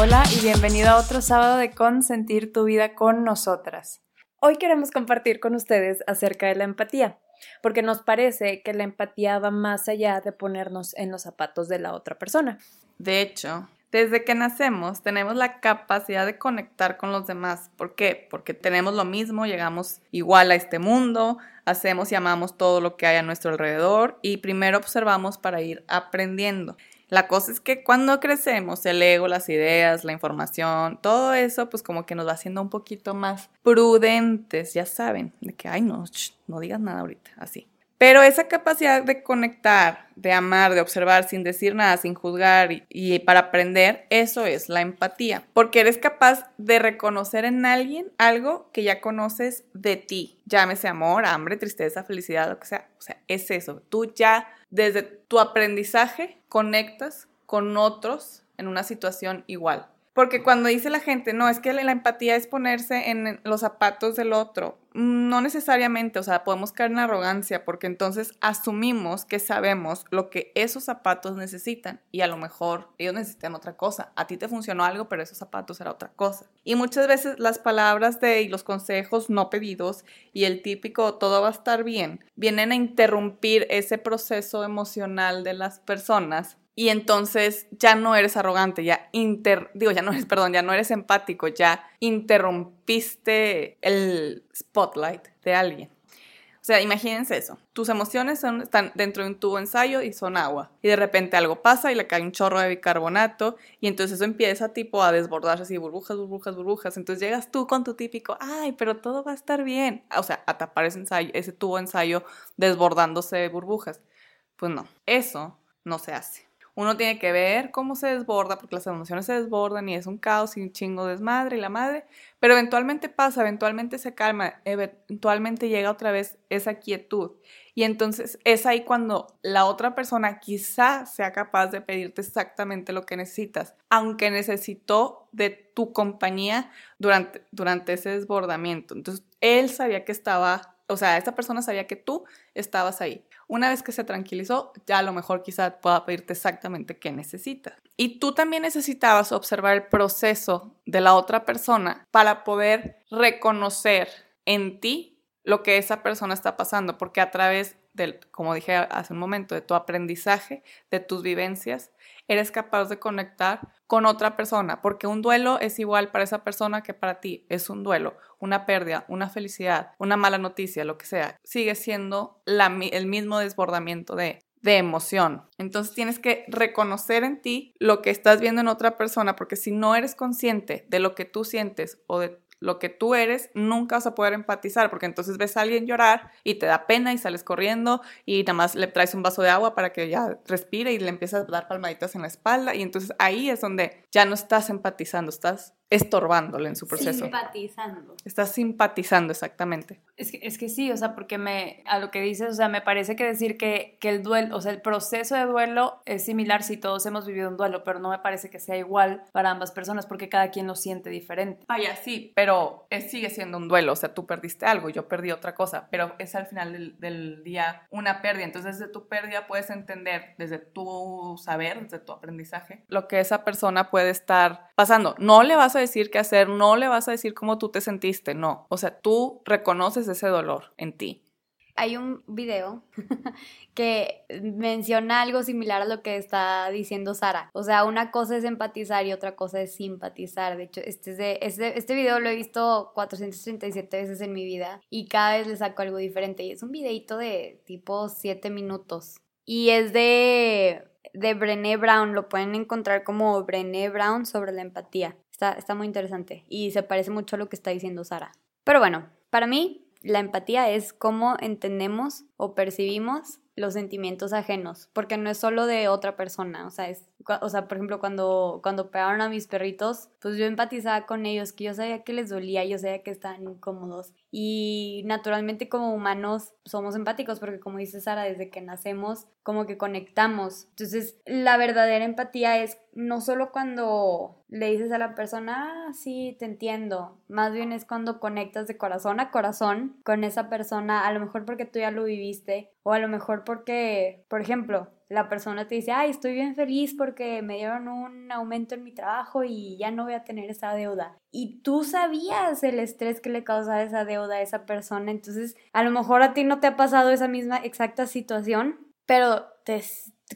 Hola y bienvenido a otro sábado de Consentir tu vida con nosotras. Hoy queremos compartir con ustedes acerca de la empatía, porque nos parece que la empatía va más allá de ponernos en los zapatos de la otra persona. De hecho, desde que nacemos tenemos la capacidad de conectar con los demás. ¿Por qué? Porque tenemos lo mismo, llegamos igual a este mundo, hacemos y amamos todo lo que hay a nuestro alrededor y primero observamos para ir aprendiendo. La cosa es que cuando crecemos, el ego, las ideas, la información, todo eso, pues como que nos va haciendo un poquito más prudentes, ya saben, de que, ay, no, no digas nada ahorita, así. Pero esa capacidad de conectar, de amar, de observar sin decir nada, sin juzgar y, para aprender, eso es la empatía. Porque eres capaz de reconocer en alguien algo que ya conoces de ti. Llámese amor, hambre, tristeza, felicidad, lo que sea. O sea, es eso. Tú ya desde tu aprendizaje conectas con otros en una situación igual. Porque cuando dice la gente, no, es que la empatía es ponerse en los zapatos del otro, no necesariamente, o sea, podemos caer en arrogancia porque entonces asumimos que sabemos lo que esos zapatos necesitan y a lo mejor ellos necesitan otra cosa. A ti te funcionó algo, pero esos zapatos era otra cosa. Y muchas veces las palabras de y los consejos no pedidos y el típico todo va a estar bien vienen a interrumpir ese proceso emocional de las personas y entonces ya no eres arrogante, ya inter, digo, ya no eres, perdón, ya no eres empático, ya interrumpiste el spotlight de alguien. O sea, imagínense eso. Tus emociones están dentro de un tubo ensayo y son agua. Y de repente algo pasa y le cae un chorro de bicarbonato y entonces eso empieza tipo a desbordarse así, burbujas, burbujas, burbujas. Entonces llegas tú con tu típico, ay, pero todo va a estar bien. O sea, a tapar ese ensayo, ese tubo ensayo desbordándose de burbujas. Pues no, eso no se hace uno tiene que ver cómo se desborda, porque las emociones se desbordan y es un caos y un chingo de desmadre y la madre, pero eventualmente pasa, eventualmente se calma, eventualmente llega otra vez esa quietud. Y entonces es ahí cuando la otra persona quizá sea capaz de pedirte exactamente lo que necesitas, aunque necesitó de tu compañía durante, durante ese desbordamiento. Entonces él sabía que estaba, o sea, esta persona sabía que tú estabas ahí. Una vez que se tranquilizó, ya a lo mejor quizá pueda pedirte exactamente qué necesitas. Y tú también necesitabas observar el proceso de la otra persona para poder reconocer en ti lo que esa persona está pasando, porque a través como dije hace un momento, de tu aprendizaje, de tus vivencias, eres capaz de conectar con otra persona, porque un duelo es igual para esa persona que para ti. Es un duelo, una pérdida, una felicidad, una mala noticia, lo que sea. Sigue siendo el mismo desbordamiento de, de emoción. Entonces tienes que reconocer en ti lo que estás viendo en otra persona, porque si no eres consciente de lo que tú sientes o de lo que tú eres, nunca vas a poder empatizar, porque entonces ves a alguien llorar y te da pena y sales corriendo y nada más le traes un vaso de agua para que ya respire y le empiezas a dar palmaditas en la espalda y entonces ahí es donde ya no estás empatizando, estás estorbándole en su proceso. Simpatizando. Estás simpatizando, exactamente. Es que, es que sí, o sea, porque me, a lo que dices, o sea, me parece que decir que, que el duelo, o sea, el proceso de duelo es similar si todos hemos vivido un duelo, pero no me parece que sea igual para ambas personas porque cada quien lo siente diferente. Vaya, sí, pero es, sigue siendo un duelo, o sea, tú perdiste algo, yo perdí otra cosa, pero es al final del, del día una pérdida, entonces desde tu pérdida puedes entender, desde tu saber, desde tu aprendizaje, lo que esa persona puede estar pasando. No le vas a decir qué hacer, no le vas a decir cómo tú te sentiste, no. O sea, tú reconoces ese dolor en ti. Hay un video que menciona algo similar a lo que está diciendo Sara. O sea, una cosa es empatizar y otra cosa es simpatizar. De hecho, este, es de, este, este video lo he visto 437 veces en mi vida y cada vez le saco algo diferente. Y es un videito de tipo 7 minutos. Y es de de Brené Brown, lo pueden encontrar como Brené Brown sobre la empatía. Está, está muy interesante y se parece mucho a lo que está diciendo Sara. Pero bueno, para mí la empatía es cómo entendemos o percibimos los sentimientos ajenos, porque no es solo de otra persona, o sea, es, o sea, por ejemplo, cuando, cuando pegaron a mis perritos, pues yo empatizaba con ellos, que yo sabía que les dolía, yo sabía que estaban incómodos, y naturalmente como humanos somos empáticos, porque como dice Sara, desde que nacemos, como que conectamos, entonces la verdadera empatía es no solo cuando le dices a la persona, ah, sí, te entiendo, más bien es cuando conectas de corazón a corazón con esa persona, a lo mejor porque tú ya lo viviste, o a lo mejor porque, por ejemplo, la persona te dice, ay, estoy bien feliz porque me dieron un aumento en mi trabajo y ya no voy a tener esa deuda. Y tú sabías el estrés que le causaba esa deuda a esa persona, entonces a lo mejor a ti no te ha pasado esa misma exacta situación, pero te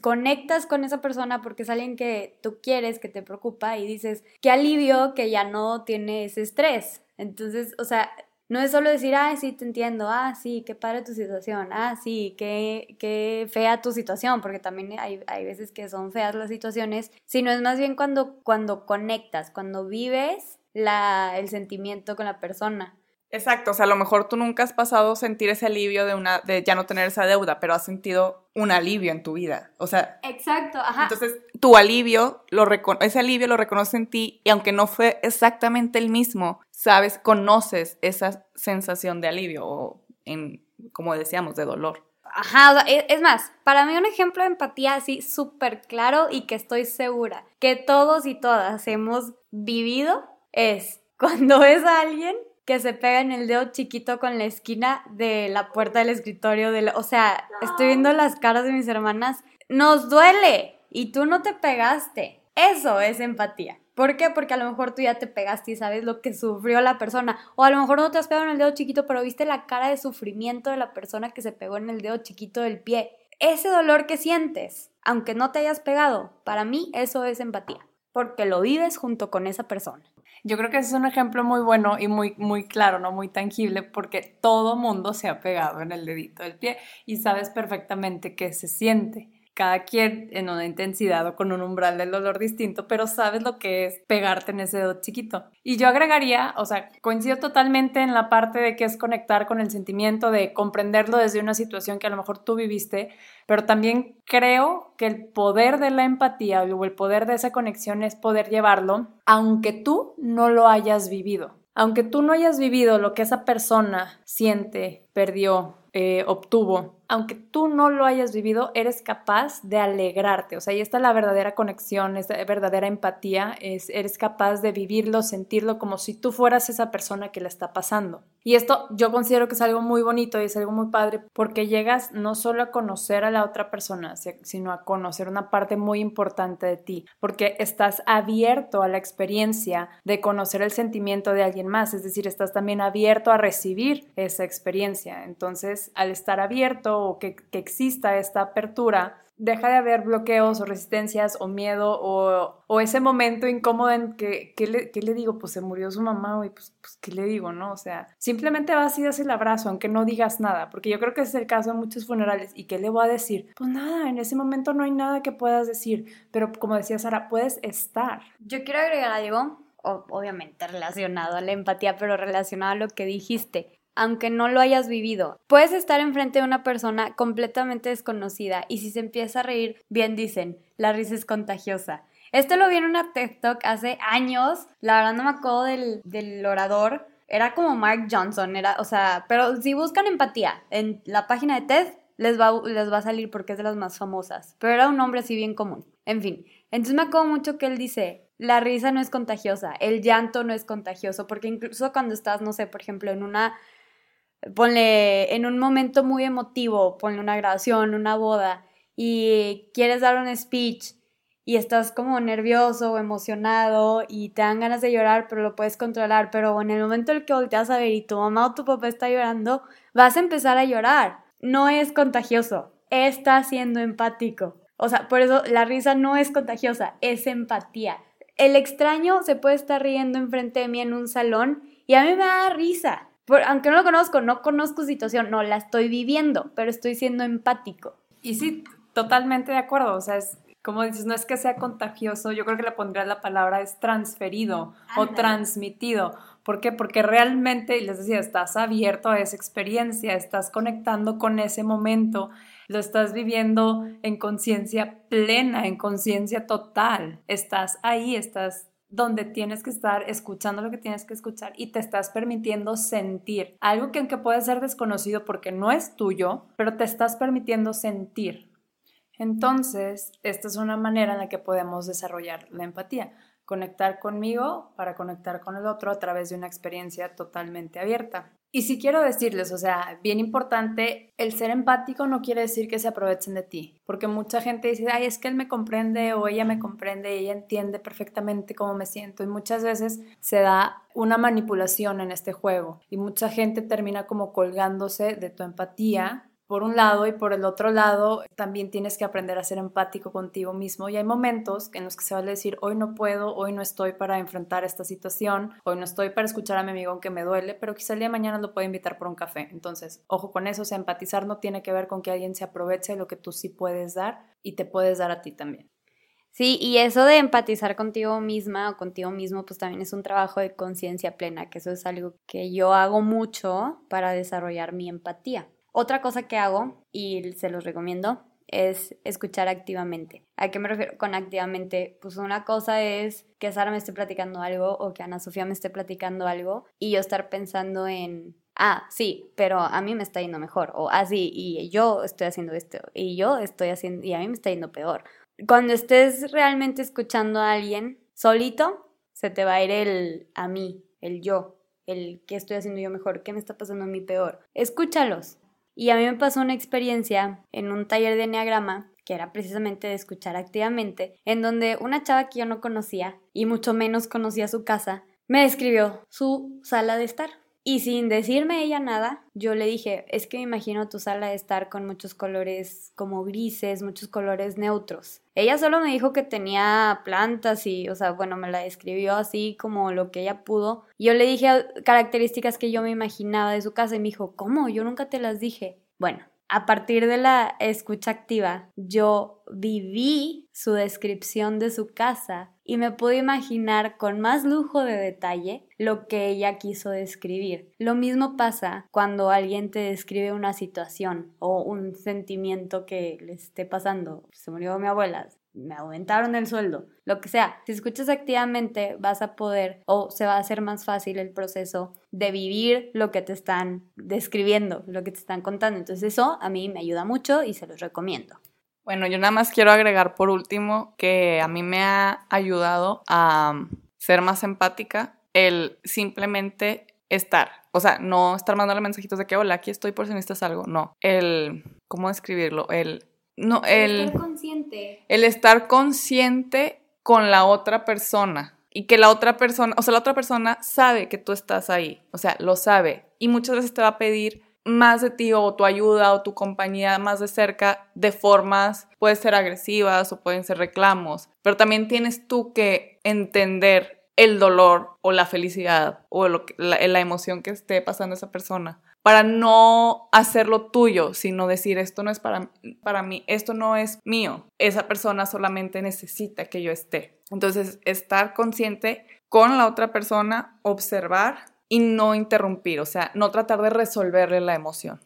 conectas con esa persona porque es alguien que tú quieres, que te preocupa y dices, qué alivio que ya no tiene ese estrés. Entonces, o sea, no es solo decir, ah, sí, te entiendo, ah, sí, qué padre tu situación, ah, sí, qué, qué fea tu situación, porque también hay, hay veces que son feas las situaciones, sino es más bien cuando, cuando conectas, cuando vives la, el sentimiento con la persona. Exacto, o sea, a lo mejor tú nunca has pasado sentir ese alivio de una de ya no tener esa deuda, pero has sentido un alivio en tu vida. O sea, Exacto, ajá. Entonces, tu alivio lo ese alivio lo reconoce en ti y aunque no fue exactamente el mismo, sabes, conoces esa sensación de alivio o en como decíamos, de dolor. Ajá, o sea, es, es, más, para mí un ejemplo de empatía así súper claro y que estoy segura que todos y todas hemos vivido es cuando ves a alguien que se pega en el dedo chiquito con la esquina de la puerta del escritorio. De o sea, estoy viendo las caras de mis hermanas. Nos duele y tú no te pegaste. Eso es empatía. ¿Por qué? Porque a lo mejor tú ya te pegaste y sabes lo que sufrió la persona. O a lo mejor no te has pegado en el dedo chiquito, pero viste la cara de sufrimiento de la persona que se pegó en el dedo chiquito del pie. Ese dolor que sientes, aunque no te hayas pegado, para mí eso es empatía. Porque lo vives junto con esa persona. Yo creo que ese es un ejemplo muy bueno y muy, muy claro, ¿no? Muy tangible, porque todo mundo se ha pegado en el dedito del pie y sabes perfectamente qué se siente cada quien en una intensidad o con un umbral del dolor distinto, pero sabes lo que es pegarte en ese dedo chiquito. Y yo agregaría, o sea, coincido totalmente en la parte de que es conectar con el sentimiento, de comprenderlo desde una situación que a lo mejor tú viviste, pero también creo que el poder de la empatía o el poder de esa conexión es poder llevarlo aunque tú no lo hayas vivido. Aunque tú no hayas vivido lo que esa persona siente, perdió, eh, obtuvo, aunque tú no lo hayas vivido, eres capaz de alegrarte. O sea, ahí está la verdadera conexión, esta verdadera empatía, es, eres capaz de vivirlo, sentirlo como si tú fueras esa persona que le está pasando. Y esto yo considero que es algo muy bonito y es algo muy padre porque llegas no solo a conocer a la otra persona, sino a conocer una parte muy importante de ti, porque estás abierto a la experiencia de conocer el sentimiento de alguien más, es decir, estás también abierto a recibir esa experiencia. Entonces, al estar abierto que, exista esta apertura, deja de haber bloqueos o resistencias o miedo o, ese momento incómodo en que, ¿qué le, digo? Pues se murió su mamá y pues, pues, ¿qué le digo? ¿No? O sea, simplemente vas y das el abrazo, aunque no digas nada, porque yo creo que ese es el caso de muchos funerales. ¿Y qué le voy a decir? Pues nada, en ese momento no hay nada que puedas decir, pero como decía Sara, puedes estar. Yo quiero agregar algo, obviamente relacionado a la empatía, pero relacionado a lo que dijiste aunque no lo hayas vivido. Puedes estar enfrente de una persona completamente desconocida y si se empieza a reír, bien dicen, la risa es contagiosa. Esto lo vi en una Talk hace años, la verdad no me acuerdo del, del orador, era como Mark Johnson, era, o sea, pero si buscan empatía en la página de TED, les va, les va a salir porque es de las más famosas, pero era un hombre así bien común. En fin, entonces me acuerdo mucho que él dice, la risa no es contagiosa, el llanto no es contagioso, porque incluso cuando estás, no sé, por ejemplo, en una ponle en un momento muy emotivo, ponle una grabación, una boda, y quieres dar un speech y estás como nervioso o emocionado y te dan ganas de llorar, pero lo puedes controlar, pero en el momento en el que volteas a ver y tu mamá o tu papá está llorando, vas a empezar a llorar. No es contagioso, está siendo empático. O sea, por eso la risa no es contagiosa, es empatía. El extraño se puede estar riendo enfrente de mí en un salón y a mí me da risa aunque no lo conozco, no conozco su situación, no la estoy viviendo, pero estoy siendo empático. Y sí, totalmente de acuerdo. O sea, es como dices, no es que sea contagioso, yo creo que le pondría la palabra es transferido o transmitido. ¿Por qué? Porque realmente, les decía, estás abierto a esa experiencia, estás conectando con ese momento, lo estás viviendo en conciencia plena, en conciencia total. Estás ahí, estás donde tienes que estar escuchando lo que tienes que escuchar y te estás permitiendo sentir algo que aunque puede ser desconocido porque no es tuyo, pero te estás permitiendo sentir. Entonces, esta es una manera en la que podemos desarrollar la empatía, conectar conmigo para conectar con el otro a través de una experiencia totalmente abierta. Y si quiero decirles, o sea, bien importante, el ser empático no quiere decir que se aprovechen de ti, porque mucha gente dice, ay, es que él me comprende o ella me comprende, ella entiende perfectamente cómo me siento y muchas veces se da una manipulación en este juego y mucha gente termina como colgándose de tu empatía por un lado y por el otro lado también tienes que aprender a ser empático contigo mismo y hay momentos en los que se va a decir hoy no puedo, hoy no estoy para enfrentar esta situación, hoy no estoy para escuchar a mi amigo aunque me duele, pero quizá el día de mañana lo puedo invitar por un café. Entonces, ojo con eso, o sea, empatizar no tiene que ver con que alguien se aproveche de lo que tú sí puedes dar y te puedes dar a ti también. Sí, y eso de empatizar contigo misma o contigo mismo, pues también es un trabajo de conciencia plena, que eso es algo que yo hago mucho para desarrollar mi empatía. Otra cosa que hago, y se los recomiendo, es escuchar activamente. ¿A qué me refiero con activamente? Pues una cosa es que Sara me esté platicando algo o que Ana Sofía me esté platicando algo y yo estar pensando en, ah, sí, pero a mí me está yendo mejor, o ah, sí, y yo estoy haciendo esto, y yo estoy haciendo, y a mí me está yendo peor. Cuando estés realmente escuchando a alguien solito, se te va a ir el a mí, el yo, el qué estoy haciendo yo mejor, qué me está pasando a mí peor. Escúchalos, y a mí me pasó una experiencia en un taller de enneagrama que era precisamente de escuchar activamente, en donde una chava que yo no conocía y mucho menos conocía su casa, me describió su sala de estar. Y sin decirme ella nada, yo le dije, es que me imagino tu sala de estar con muchos colores como grises, muchos colores neutros. Ella solo me dijo que tenía plantas y, o sea, bueno, me la describió así como lo que ella pudo. Yo le dije características que yo me imaginaba de su casa y me dijo, ¿cómo? Yo nunca te las dije. Bueno, a partir de la escucha activa, yo viví su descripción de su casa y me pude imaginar con más lujo de detalle lo que ella quiso describir. Lo mismo pasa cuando alguien te describe una situación o un sentimiento que le esté pasando. Se murió mi abuela, me aumentaron el sueldo, lo que sea. Si escuchas activamente vas a poder o se va a hacer más fácil el proceso de vivir lo que te están describiendo, lo que te están contando. Entonces eso a mí me ayuda mucho y se los recomiendo. Bueno, yo nada más quiero agregar por último que a mí me ha ayudado a ser más empática el simplemente estar. O sea, no estar mandando mensajitos de que hola, aquí estoy por si necesitas algo. No. El, ¿cómo describirlo? El no, el, estar consciente. El estar consciente con la otra persona. Y que la otra persona, o sea, la otra persona sabe que tú estás ahí. O sea, lo sabe. Y muchas veces te va a pedir más de ti o tu ayuda o tu compañía más de cerca de formas, pueden ser agresivas o pueden ser reclamos, pero también tienes tú que entender el dolor o la felicidad o lo la, la emoción que esté pasando esa persona para no hacerlo tuyo, sino decir esto no es para, para mí, esto no es mío, esa persona solamente necesita que yo esté. Entonces, estar consciente con la otra persona, observar y no interrumpir, o sea, no tratar de resolverle la emoción.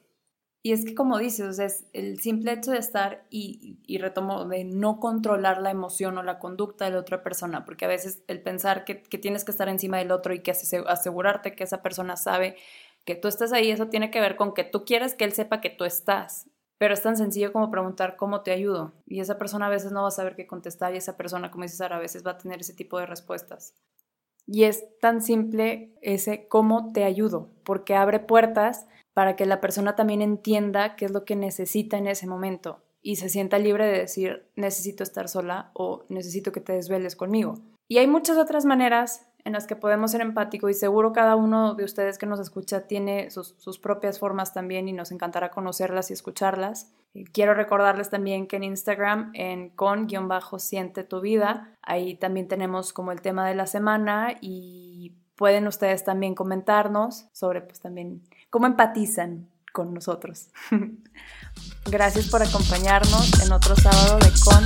Y es que como dices, es el simple hecho de estar y, y, retomo, de no controlar la emoción o la conducta de la otra persona, porque a veces el pensar que, que tienes que estar encima del otro y que asegurarte que esa persona sabe que tú estás ahí, eso tiene que ver con que tú quieres que él sepa que tú estás. Pero es tan sencillo como preguntar cómo te ayudo. Y esa persona a veces no va a saber qué contestar y esa persona, como dices, a veces va a tener ese tipo de respuestas. Y es tan simple ese cómo te ayudo, porque abre puertas para que la persona también entienda qué es lo que necesita en ese momento y se sienta libre de decir necesito estar sola o necesito que te desveles conmigo. Y hay muchas otras maneras en las que podemos ser empáticos y seguro cada uno de ustedes que nos escucha tiene sus, propias formas también y nos encantará conocerlas y escucharlas. quiero recordarles también que en Instagram, en con-siente tu vida, ahí también tenemos como el tema de la semana y pueden ustedes también comentarnos sobre pues también cómo empatizan con nosotros. Gracias por acompañarnos en otro sábado de Con